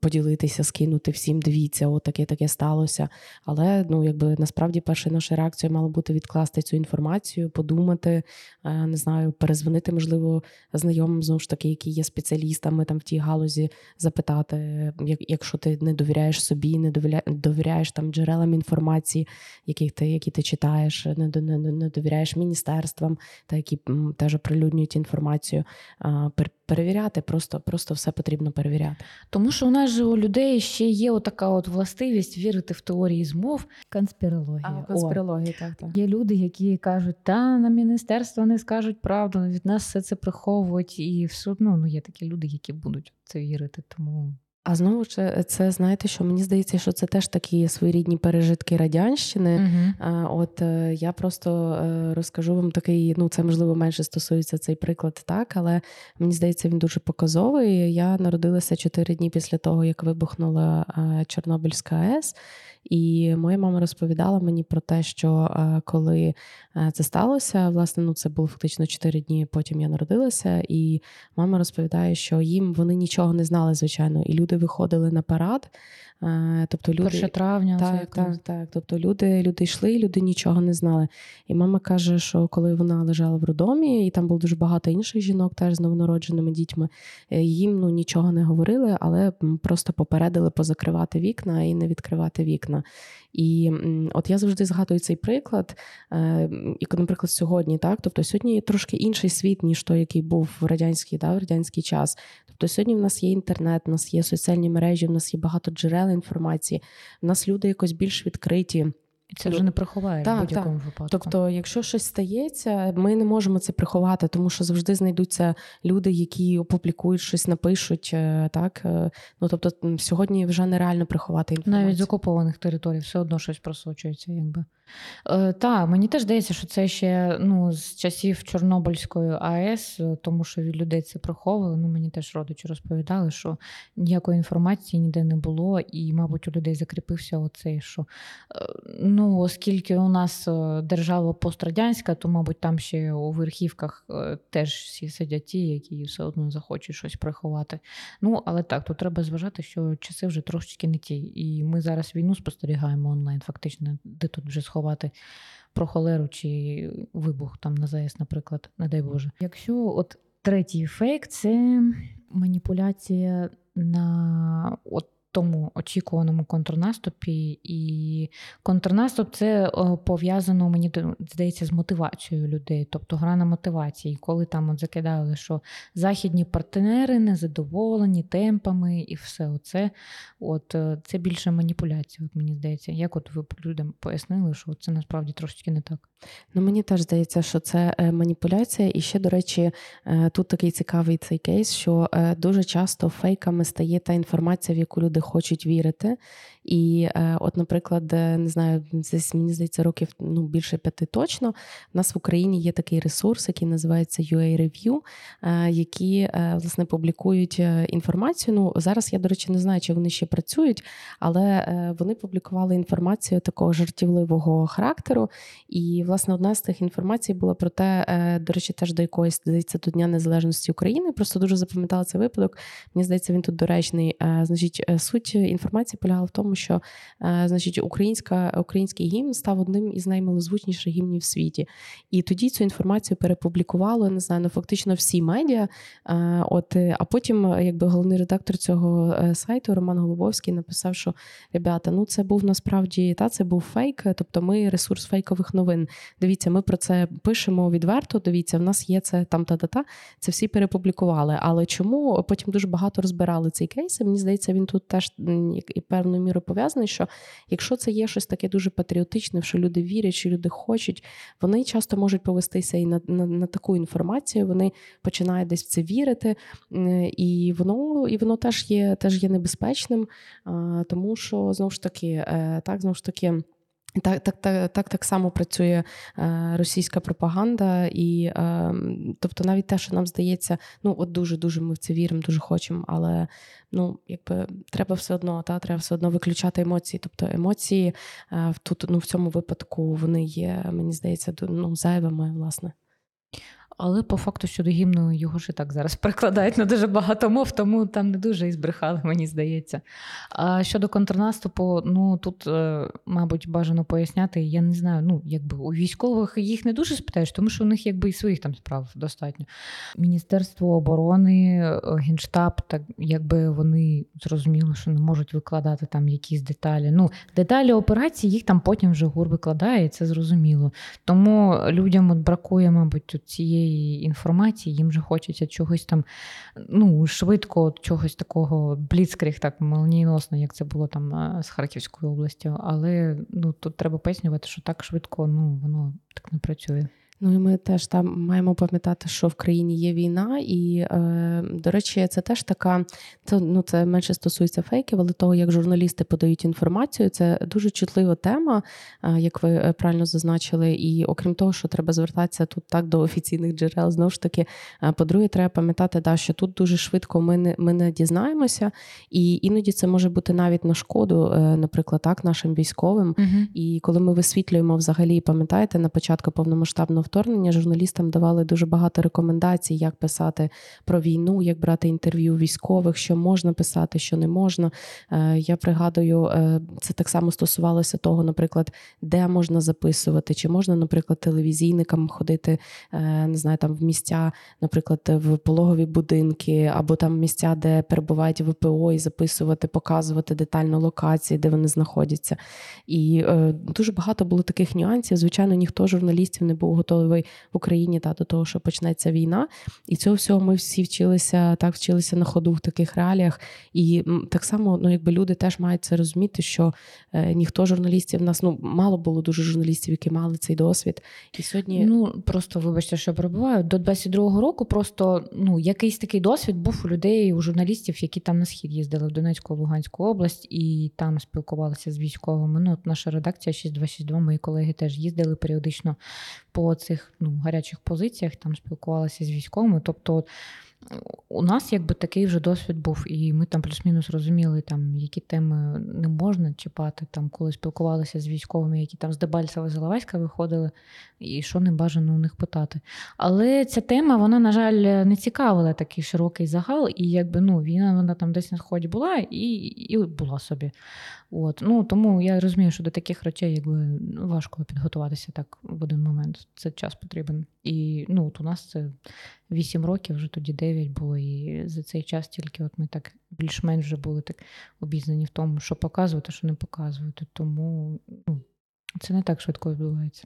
поділитися, скинути всім, дивіться, от таке таке сталося. Але ну, якби насправді першою нашою реакцією мало бути відкласти цю інформацію, подумати, е, не знаю, перезвонити, можливо, знайомим знову ж таки, які є спеціалістами там в тій галузі, запитати, якщо ти не довіряєш собі, не довіряєш там джерелам інформації, яких ти, які ти читаєш, не, довіряєш міністерствам, та які теж оприлюднюють інформацію. Перевіряти, просто просто все потрібно перевіряти. Тому що у нас же у людей ще є отака от властивість вірити в теорії змов, конспірологія. А, конспірологія, так, так. Є люди, які кажуть, та на міністерство не скажуть правду, від нас все це приховують, і все одно ну, є такі люди, які будуть це вірити. Тому а знову ж це знаєте, що мені здається, що це теж такі своєрідні пережитки радянщини. Uh-huh. От е, я просто е, розкажу вам такий, ну це можливо менше стосується цей приклад, так, але мені здається, він дуже показовий. Я народилася чотири дні після того, як вибухнула е, Чорнобильська АЕС. І моя мама розповідала мені про те, що коли це сталося, власне, ну це було фактично 4 дні. Потім я народилася, і мама розповідає, що їм вони нічого не знали, звичайно, і люди виходили на парад. Тобто люди 1 травня так, так, так. Тобто люди люди йшли, люди нічого не знали. І мама каже, що коли вона лежала в роддомі, і там було дуже багато інших жінок, теж з новонародженими дітьми, е, їм ну нічого не говорили, але просто попередили позакривати вікна і не відкривати вікна. І от я завжди згадую цей приклад, е, і, наприклад, сьогодні, так, тобто сьогодні трошки інший світ, ніж той, який був в радянський, да, в радянський час. Тобто сьогодні в нас є інтернет, в нас є соціальні мережі, в нас є багато джерел інформації, в нас люди якось більш відкриті. І це вже не приховає так, в будь-якому так. випадку. Тобто, якщо щось стається, ми не можемо це приховати, тому що завжди знайдуться люди, які опублікують щось, напишуть. Е, так е, ну тобто, сьогодні вже нереально приховати інформацію. Навіть з окупованих територій все одно щось просочується, якби. Е, Так, мені теж здається, що це ще ну, з часів Чорнобильської АЕС, е, тому що від людей це приховували. Ну, мені теж родичі розповідали, що ніякої інформації ніде не було, і, мабуть, у людей закріпився оцей, що ну, оскільки у нас держава пострадянська, то, мабуть, там ще у верхівках теж всі сидять ті, які все одно захочуть щось приховати. Ну, але так, тут треба зважати, що часи вже трошечки не ті. І ми зараз війну спостерігаємо онлайн, фактично, де тут вже сховати сховати про холеру чи вибух там на ЗАЕС, наприклад, не дай Боже. Якщо от третій фейк це маніпуляція на от тому очікуваному контрнаступі, і контрнаступ це е, пов'язано, мені здається, з мотивацією людей, тобто гра на мотивації. Коли там от закидали, що західні партнери незадоволені темпами і все оце. От е, це більше маніпуляція, от мені здається. Як от ви людям пояснили, що це насправді трошечки не так? Ну мені теж здається, що це е, маніпуляція, і ще, до речі, тут такий цікавий цей кейс, що дуже часто фейками стає та інформація, в яку люди хочуть вірити. І, е, от, наприклад, е, не знаю, десь мені здається, років ну, більше п'яти точно. У нас в Україні є такий ресурс, який називається UA Review, е, які власне публікують інформацію. Ну зараз я, до речі, не знаю, чи вони ще працюють, але вони публікували інформацію такого жартівливого характеру. І, власне, одна з тих інформацій була про те, до речі, теж до якоїсь здається до Дня Незалежності України. Просто дуже запам'ятала цей випадок. Мені здається, він тут доречний. Значить, суть інформації полягала в тому що е, значить, українська, український гімн став одним із наймилозвучніших гімнів в світі. І тоді цю інформацію перепублікували, не знаю, ну фактично всі медіа. Е, от, е, А потім, якби головний редактор цього сайту Роман Голубовський написав, що ребята, ну це був насправді та це був фейк, тобто ми ресурс фейкових новин. Дивіться, ми про це пишемо відверто. Дивіться, в нас є це там та-та-та. Це всі перепублікували. Але чому потім дуже багато розбирали цей кейс? Мені здається, він тут теж і певною мірою пов'язаний, що якщо це є щось таке дуже патріотичне, що люди вірять, що люди хочуть, вони часто можуть повестися і на, на, на таку інформацію. Вони починають десь в це вірити, і воно і воно теж є теж є небезпечним, тому що знову ж таки, е, так знову ж таки. Так, так, так, так, так само працює е, російська пропаганда, і е, тобто, навіть те, що нам здається, ну от дуже дуже ми в це віримо, дуже хочемо, але ну якби треба все одно, та треба все одно виключати емоції. Тобто емоції е, тут ну в цьому випадку вони є, мені здається, ну зайвими, власне. Але по факту щодо гімну його ж і так зараз перекладають на дуже багато мов, тому там не дуже і збрехали, мені здається. А щодо контрнаступу, ну тут, е, мабуть, бажано поясняти. Я не знаю, ну якби у військових їх не дуже спитаєш, тому що у них якби і своїх там справ достатньо. Міністерство оборони, генштаб, так якби вони зрозуміли, що не можуть викладати там якісь деталі. Ну, деталі операції їх там потім вже гур викладає, і це зрозуміло. Тому людям от бракує, мабуть, цієї інформації, їм же хочеться чогось там ну, швидко, чогось такого бліцкріг, так молнійносно, як це було там е, з Харківською областю. Але ну, тут треба пояснювати, що так швидко ну, воно так не працює. Ну і ми теж там маємо пам'ятати, що в країні є війна, і е, до речі, це теж така. Це ну це менше стосується фейків, але того, як журналісти подають інформацію, це дуже чутлива тема, е, як ви е, правильно зазначили. І окрім того, що треба звертатися тут так до офіційних джерел, знову ж таки, е, по-друге, треба пам'ятати, да, що тут дуже швидко ми не ми не дізнаємося, і іноді це може бути навіть на шкоду, наприклад, так, нашим військовим. uh І коли ми висвітлюємо взагалі, пам'ятаєте, на початку повномасштабного вторгнення журналістам давали дуже багато рекомендацій, як писати про війну, як брати інтерв'ю військових, що можна писати, що не можна. Е, я пригадую, е, це так само стосувалося того, наприклад, де можна записувати, чи можна, наприклад, телевізійникам ходити, е, не знаю, там в місця, наприклад, в пологові будинки, або там місця, де перебувають ВПО, і записувати, показувати детально локації, де вони знаходяться. І дуже багато було таких нюансів. Звичайно, ніхто журналістів не був готовий в Україні та до того, що почнеться війна. І цього всього ми всі вчилися так, вчилися на ходу в таких реаліях. І так само, ну якби люди теж мають це розуміти, що е, ніхто журналістів нас ну мало було дуже журналістів, які мали цей досвід. І сьогодні ну просто вибачте, що перебуваю до 22-го року. Просто ну якийсь такий досвід був у людей, у журналістів, які там на схід їздили в Донецьку, Луганську область, і там спілкувалися з військовими. Ну, от наша редакція 6262, мої колеги теж їздили періодично по цих ну, гарячих позиціях, там спілкувалися з військовими. Тобто у нас якби такий вже досвід був, і ми там плюс-мінус розуміли, там, які теми не можна чіпати, там, коли спілкувалися з військовими, які там з Дебальцева з Іловайська виходили, і що не бажано у них питати. Але ця тема, вона, на жаль, не цікавила такий широкий загал, і якби ну, війна вона там десь на сході була і і була собі. От. Ну, Тому я розумію, що до таких речей якби важко підготуватися так в один момент. Це час потрібен. І ну, от у нас це 8 років, вже тоді 9 було, і за цей час тільки от ми так більш-менш вже були так обізнані в тому, що показувати, що не показувати. Тому ну, це не так швидко відбувається.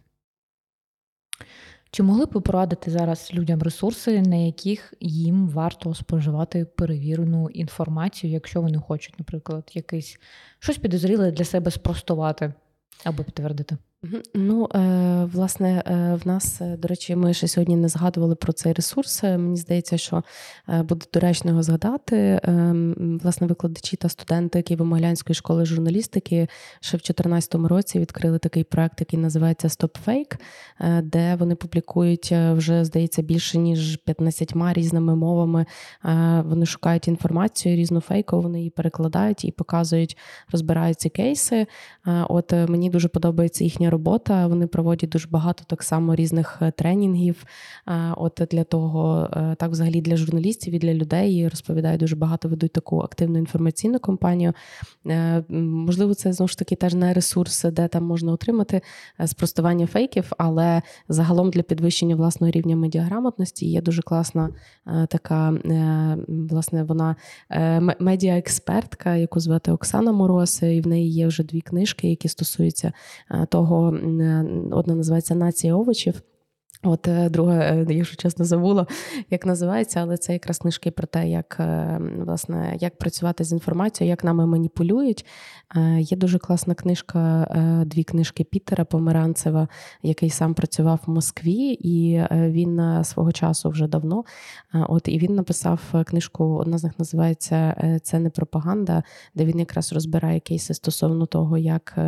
Чи могли б ви порадити зараз людям ресурси, на яких їм варто споживати перевірену інформацію, якщо вони хочуть, наприклад, якийсь щось підозріле для себе спростувати або підтвердити? Ну, е, власне, е, в нас, е, до речі, ми ще сьогодні не згадували про цей ресурс. Мені здається, що буде доречно його згадати. Власне, викладачі та студенти Києво-Могилянської школи журналістики ще в 2014 році відкрили такий проект, який називається StopFake, де вони публікують вже, здається, більше ніж 15 різними мовами. Вони шукають інформацію різну фейкову, вони її перекладають і показують, розбирають ці кейси. От мені дуже подобається їхня робота. Вони проводять дуже багато так само різних е, тренінгів. Е, от для того, е, так взагалі для журналістів і для людей і розповідають дуже багато, ведуть таку активну інформаційну кампанію. Можливо, це знову ж таки теж не ресурс, де там можна отримати спростування фейків, але загалом для підвищення власного рівня медіаграмотності є дуже класна така, власне, вона медіаекспертка, яку звати Оксана Мороз, і в неї є вже дві книжки, які стосуються того одна називається Нація овочів. От е, друга, е, якщо чесно, забула, як називається, але це якраз книжки про те, як е, власне як працювати з інформацією, як нами маніпулюють. Є дуже класна книжка, дві книжки Пітера Померанцева, який сам працював в Москві, і він свого часу вже давно. От і він написав книжку. Одна з них називається Це не пропаганда, де він якраз розбирає кейси стосовно того, як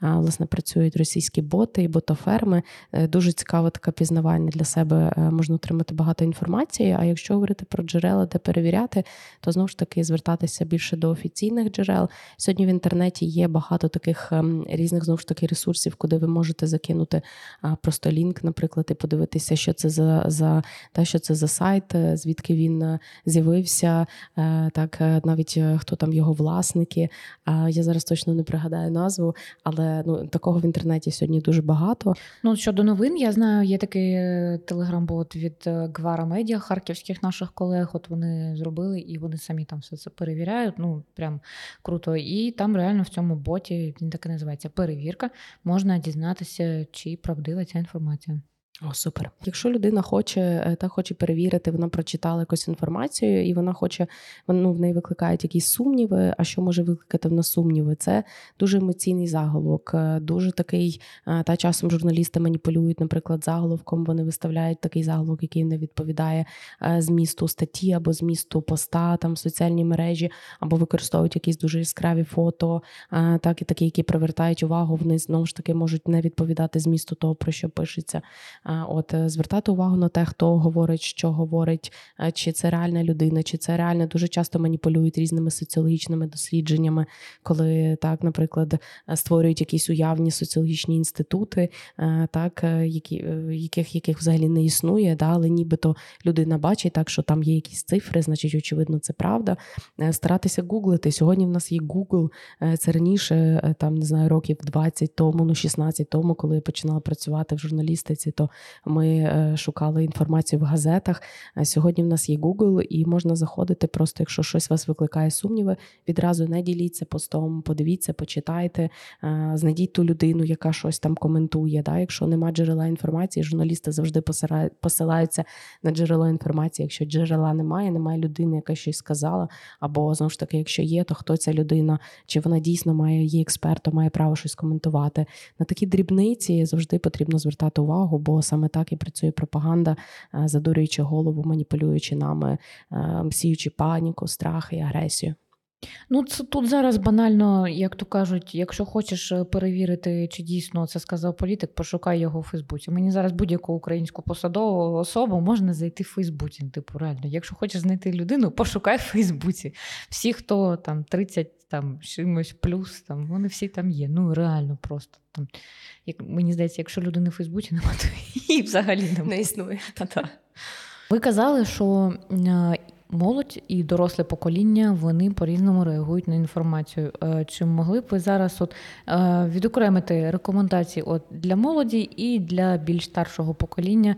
власне працюють російські боти і ботоферми. Дуже цікава така пізна пізнавальне для себе е, можна отримати багато інформації. А якщо говорити про джерела, де перевіряти, то знову ж таки звертатися більше до офіційних джерел. Сьогодні в інтернеті є багато таких ем, різних знову ж таки ресурсів, куди ви можете закинути просто лінк, наприклад, і подивитися, що це за за та що це за сайт, е, звідки він е, з'явився, так навіть хто там його власники. Я зараз точно не пригадаю назву, але ну такого в інтернеті сьогодні дуже багато. Ну щодо новин, я знаю, є такий телеграм-бот від е, Гвара Медіа, харківських наших колег. От вони зробили і вони самі там все це перевіряють. Ну прям круто. І там реально в цьому боті він так і називається перевірка. Можна дізнатися, чи правдива ця інформація. О, супер. Якщо людина хоче е, та хоче перевірити, вона прочитала якусь інформацію, і вона хоче, ну, в неї викликають якісь сумніви. А що може викликати в нас сумніви? Це дуже емоційний заголовок, е, дуже такий. Е, та часом журналісти маніпулюють, наприклад, заголовком. Вони виставляють такий заголовок, який не відповідає змісту статті або змісту поста там в соціальній мережі, або використовують якісь дуже яскраві фото, так і такі, які привертають увагу. Вони знову ж таки можуть не відповідати змісту того, про що пишеться. От е, звертати увагу на те, хто говорить, що говорить, е, чи це реальна людина, чи це реально дуже часто маніпулюють різними соціологічними дослідженнями, коли так, наприклад, е, створюють якісь уявні соціологічні інститути, так які яких яких взагалі не існує, да, але нібито людина бачить так, що там є якісь цифри, значить, очевидно, це правда. Старатися гуглити. Сьогодні в нас є Google, це раніше, там не знаю, років 20 тому, ну 16 тому, коли я починала працювати в журналістиці, то ми е, шукали інформацію в газетах. Сьогодні в нас є Google, і можна заходити. Просто якщо щось вас викликає сумніви, відразу не діліться постом, подивіться, почитайте, е, знайдіть ту людину, яка щось там коментує. Да? Якщо нема джерела інформації, журналісти завжди посилаються на джерело інформації. Якщо джерела немає, немає людини, яка щось сказала. Або знову ж таки, якщо є, то хто ця людина, чи вона дійсно має є експертом, має право щось коментувати. На такі дрібниці завжди потрібно звертати увагу, бо саме так і працює пропаганда, е, задурюючи голову, маніпулюючи нами, е, сіючи паніку, страх і агресію. Ну, це тут зараз банально, як то кажуть, якщо хочеш е, перевірити, чи дійсно це сказав політик, пошукай його у Фейсбуці. Мені зараз будь-яку українську посадову особу можна знайти в Фейсбуці. Типу, реально, якщо хочеш знайти людину, пошукай в Фейсбуці. Всі, хто там 30 там чимось плюс, там вони всі там є. Ну реально просто там. Як мені здається, якщо людини в Фейсбуці немає, то її взагалі немає. не існує. Та-та. Ви казали, що е, молодь і доросле покоління вони по-різному реагують на інформацію. Е, чи могли б ви зараз от е, відокремити рекомендації от для молоді і для більш старшого покоління,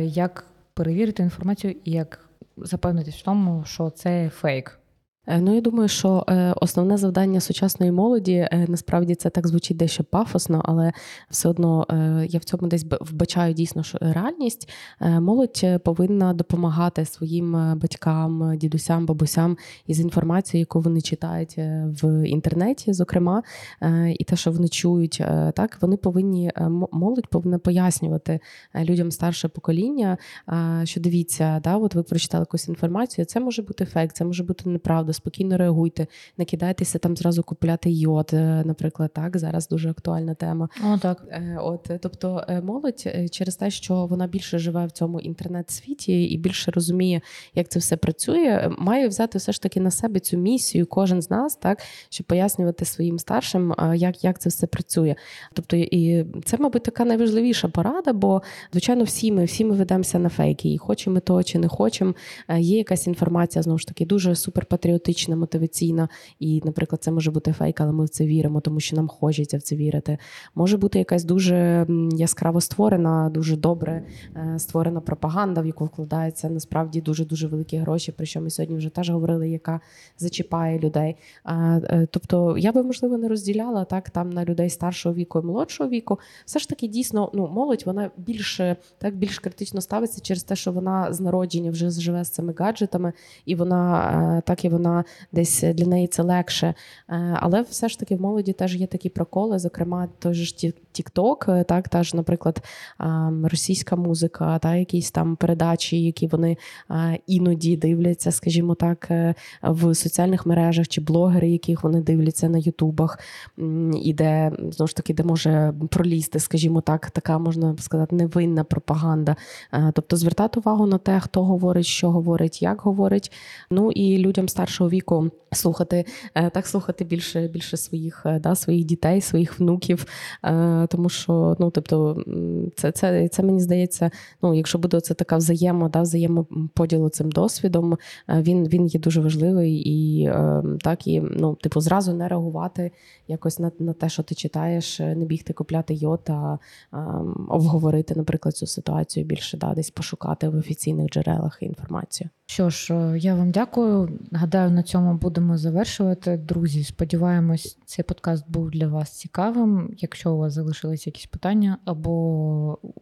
як перевірити інформацію і як запевнитись в тому, що це фейк? Е, ну, я думаю, що е, основне завдання сучасної молоді е, насправді це так звучить дещо пафосно, але все одно я в цьому десь вбачаю дійсно що реальність. Молодь повинна допомагати своїм батькам, дідусям, бабусям із інформацією, яку вони читають в інтернеті, зокрема, і те, що вони чують, так вони повинні молодь повинна пояснювати людям старше покоління, що дивіться, да, от ви прочитали якусь інформацію, це може бути фейк, це може бути неправда спокійно реагуйте, не кидайтеся там зразу купляти йод, е, наприклад, так зараз дуже актуальна тема. О, так. Е, от тобто, е, молодь через те, що вона більше живе в цьому інтернет-світі і більше розуміє, як це все працює, має взяти все ж таки на себе цю місію, кожен з нас, так щоб пояснювати своїм старшим, як як це все працює. Тобто, і це, мабуть, така найважливіша порада, бо звичайно, всі ми всі ми ведемося на фейки, і хочемо то чи не хочемо. Є якась інформація знову ж таки дуже суперпатріотична, патріотична, мотиваційна, і, наприклад, це може бути фейк, але ми в це віримо, тому що нам хочеться в це вірити. Може бути якась дуже яскраво створена, дуже добре е, створена пропаганда, в яку вкладається насправді дуже дуже великі гроші. Про що ми сьогодні вже теж говорили, яка зачіпає людей. Е, тобто я би можливо не розділяла так там на людей старшого віку і молодшого віку. Все ж таки, дійсно, ну молодь вона більше так більш критично ставиться через те, що вона з народження вже живе з цими гаджетами, і вона е, так і вона вона десь для неї це легше. Е, Але все ж таки в молоді теж є такі проколи, зокрема, той ж TikTok, так, та ж, наприклад, російська музика, та якісь там передачі, які вони іноді дивляться, скажімо так, е, в соціальних мережах чи блогери, яких вони дивляться на Ютубах, і де знову ж таки, де може пролізти, скажімо так, така можна сказати, невинна пропаганда. Е, Тобто звертати увагу на те, хто говорить, що говорить, як говорить. Ну і людям старшого віку слухати, е, так слухати більше, більше своїх, е, да, своїх дітей, своїх внуків. Е, Тому що, ну, тобто, це, це, це мені здається, ну, якщо буде це така взаємо, да, взаємоподілу цим досвідом, він, він є дуже важливий і так, і ну, типу, зразу не реагувати якось на, на те, що ти читаєш, не бігти купляти йод, а обговорити, наприклад, цю ситуацію більше, да, десь пошукати в офіційних джерелах інформацію. Що ж, я вам дякую. Гадаю, на цьому будемо завершувати. Друзі, сподіваємось, цей подкаст був для вас цікавим. Якщо у вас залишились якісь питання, або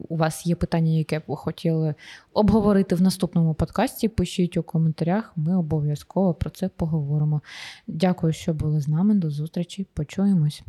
у вас є питання, яке б ви хотіли обговорити в наступному подкасті, пишіть у коментарях. Ми обов'язково про це поговоримо. Дякую, що були з нами. До зустрічі. Почуємось.